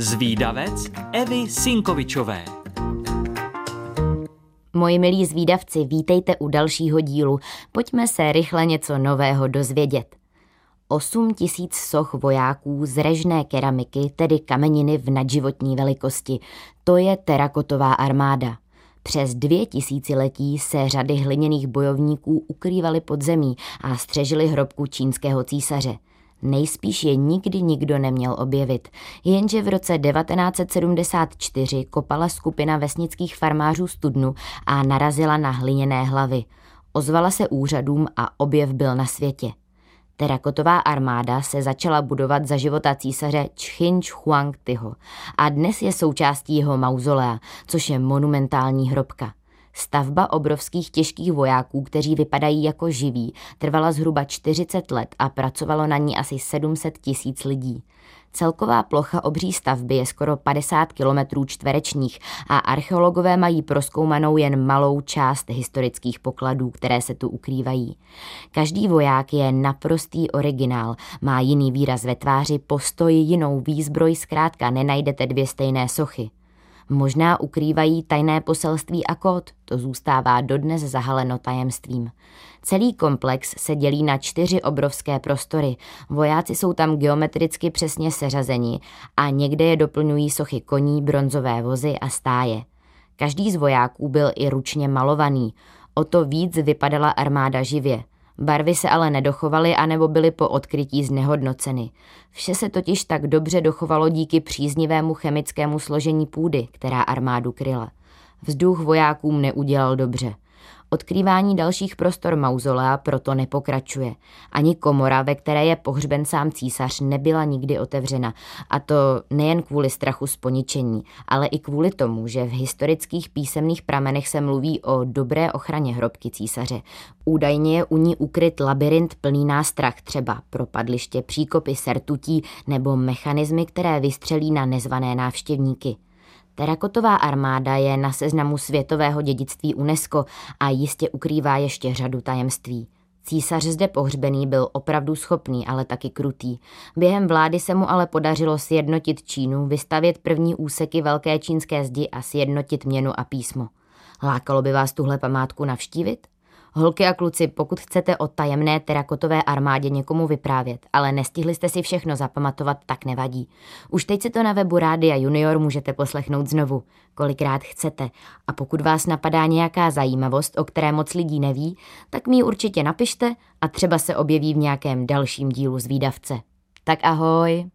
Zvídavec Evy Sinkovičové Moji milí zvídavci, vítejte u dalšího dílu. Pojďme se rychle něco nového dozvědět. 8 tisíc soch vojáků z režné keramiky, tedy kameniny v nadživotní velikosti. To je terakotová armáda. Přes dvě tisíciletí se řady hliněných bojovníků ukrývaly pod zemí a střežili hrobku čínského císaře. Nejspíš je nikdy nikdo neměl objevit, jenže v roce 1974 kopala skupina vesnických farmářů studnu a narazila na hliněné hlavy. Ozvala se úřadům a objev byl na světě. Terakotová armáda se začala budovat za života císaře Čchin Huang Tyho a dnes je součástí jeho mauzolea, což je monumentální hrobka. Stavba obrovských těžkých vojáků, kteří vypadají jako živí, trvala zhruba 40 let a pracovalo na ní asi 700 tisíc lidí. Celková plocha obří stavby je skoro 50 kilometrů čtverečních a archeologové mají proskoumanou jen malou část historických pokladů, které se tu ukrývají. Každý voják je naprostý originál, má jiný výraz ve tváři, postoj, jinou výzbroj, zkrátka nenajdete dvě stejné sochy. Možná ukrývají tajné poselství a kód, to zůstává dodnes zahaleno tajemstvím. Celý komplex se dělí na čtyři obrovské prostory. Vojáci jsou tam geometricky přesně seřazeni a někde je doplňují sochy koní, bronzové vozy a stáje. Každý z vojáků byl i ručně malovaný, o to víc vypadala armáda živě – Barvy se ale nedochovaly anebo byly po odkrytí znehodnoceny. Vše se totiž tak dobře dochovalo díky příznivému chemickému složení půdy, která armádu kryla. Vzduch vojákům neudělal dobře. Odkrývání dalších prostor mauzolea proto nepokračuje. Ani komora, ve které je pohřben sám císař, nebyla nikdy otevřena. A to nejen kvůli strachu z poničení, ale i kvůli tomu, že v historických písemných pramenech se mluví o dobré ochraně hrobky císaře. Údajně je u ní ukryt labirint plný nástrah, třeba propadliště, příkopy sertutí nebo mechanismy, které vystřelí na nezvané návštěvníky. Terakotová armáda je na seznamu světového dědictví UNESCO a jistě ukrývá ještě řadu tajemství. Císař zde pohřbený byl opravdu schopný, ale taky krutý. Během vlády se mu ale podařilo sjednotit Čínu, vystavět první úseky velké čínské zdi a sjednotit měnu a písmo. Lákalo by vás tuhle památku navštívit? Holky a kluci, pokud chcete o tajemné terakotové armádě někomu vyprávět, ale nestihli jste si všechno zapamatovat, tak nevadí. Už teď si to na webu Rádia Junior můžete poslechnout znovu, kolikrát chcete. A pokud vás napadá nějaká zajímavost, o které moc lidí neví, tak mi ji určitě napište a třeba se objeví v nějakém dalším dílu z výdavce. Tak ahoj!